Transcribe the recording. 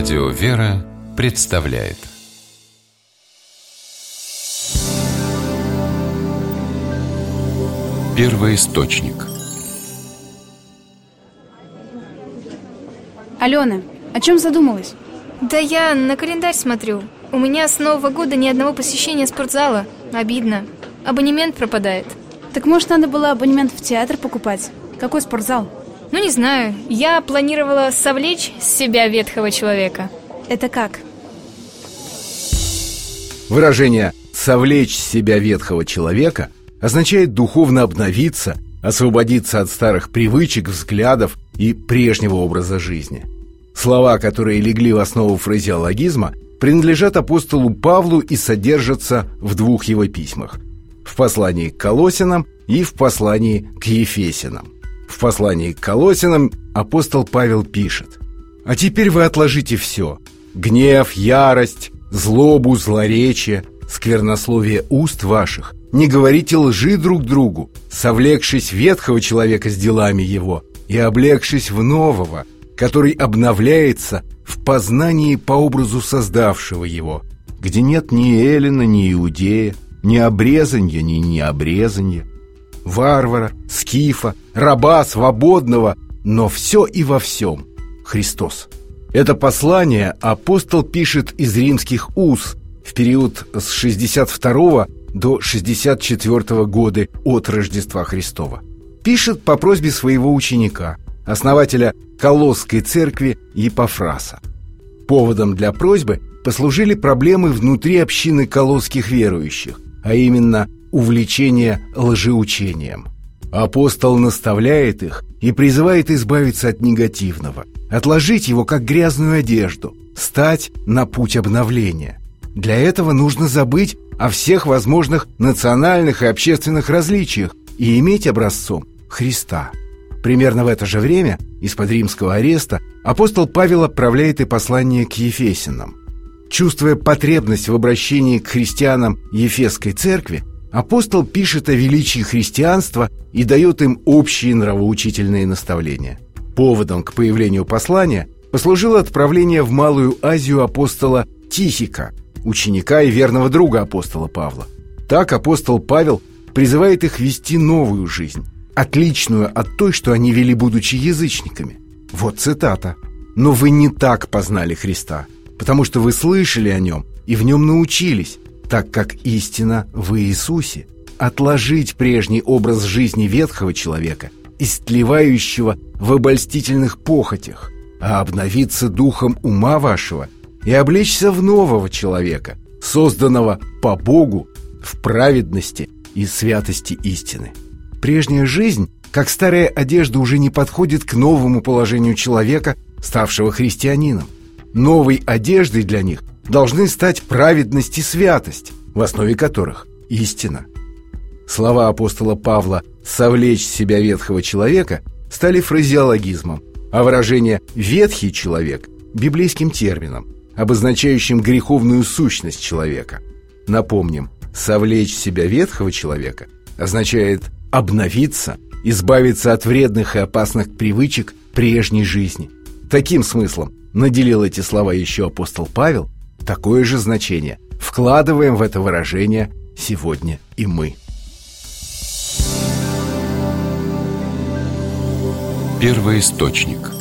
Радио «Вера» представляет Первый источник Алена, о чем задумалась? Да я на календарь смотрю. У меня с Нового года ни одного посещения спортзала. Обидно. Абонемент пропадает. Так может, надо было абонемент в театр покупать? Какой спортзал? Ну, не знаю. Я планировала совлечь с себя ветхого человека. Это как? Выражение «совлечь с себя ветхого человека» означает духовно обновиться, освободиться от старых привычек, взглядов и прежнего образа жизни. Слова, которые легли в основу фразеологизма, принадлежат апостолу Павлу и содержатся в двух его письмах – в послании к Колосинам и в послании к Ефесинам. В послании к Колосинам апостол Павел пишет «А теперь вы отложите все – гнев, ярость, злобу, злоречие, сквернословие уст ваших, не говорите лжи друг другу, совлекшись ветхого человека с делами его и облегшись в нового, который обновляется в познании по образу создавшего его, где нет ни Эллина, ни Иудея, ни обрезанья, ни необрезанья, варвара, скифа, раба, свободного, но все и во всем Христос. Это послание апостол пишет из римских уз в период с 62 до 64 года от Рождества Христова. Пишет по просьбе своего ученика, основателя Колосской церкви Епофраса. Поводом для просьбы послужили проблемы внутри общины колосских верующих, а именно увлечение лжеучением. Апостол наставляет их и призывает избавиться от негативного, отложить его как грязную одежду, стать на путь обновления. Для этого нужно забыть о всех возможных национальных и общественных различиях и иметь образцом Христа. Примерно в это же время из-под римского ареста апостол Павел отправляет и послание к Ефесинам. Чувствуя потребность в обращении к христианам Ефесской церкви, апостол пишет о величии христианства и дает им общие нравоучительные наставления. Поводом к появлению послания послужило отправление в Малую Азию апостола Тихика, ученика и верного друга апостола Павла. Так апостол Павел призывает их вести новую жизнь, отличную от той, что они вели, будучи язычниками. Вот цитата. «Но вы не так познали Христа» потому что вы слышали о нем и в нем научились, так как истина в Иисусе. Отложить прежний образ жизни ветхого человека, истлевающего в обольстительных похотях, а обновиться духом ума вашего и облечься в нового человека, созданного по Богу в праведности и святости истины. Прежняя жизнь, как старая одежда, уже не подходит к новому положению человека, ставшего христианином. Новой одеждой для них должны стать праведность и святость, в основе которых истина. Слова апостола Павла «совлечь себя ветхого человека» стали фразеологизмом, а выражение «ветхий человек» – библейским термином, обозначающим греховную сущность человека. Напомним, «совлечь себя ветхого человека» означает обновиться, избавиться от вредных и опасных привычек прежней жизни. Таким смыслом наделил эти слова еще апостол Павел, такое же значение вкладываем в это выражение сегодня и мы. Первый источник –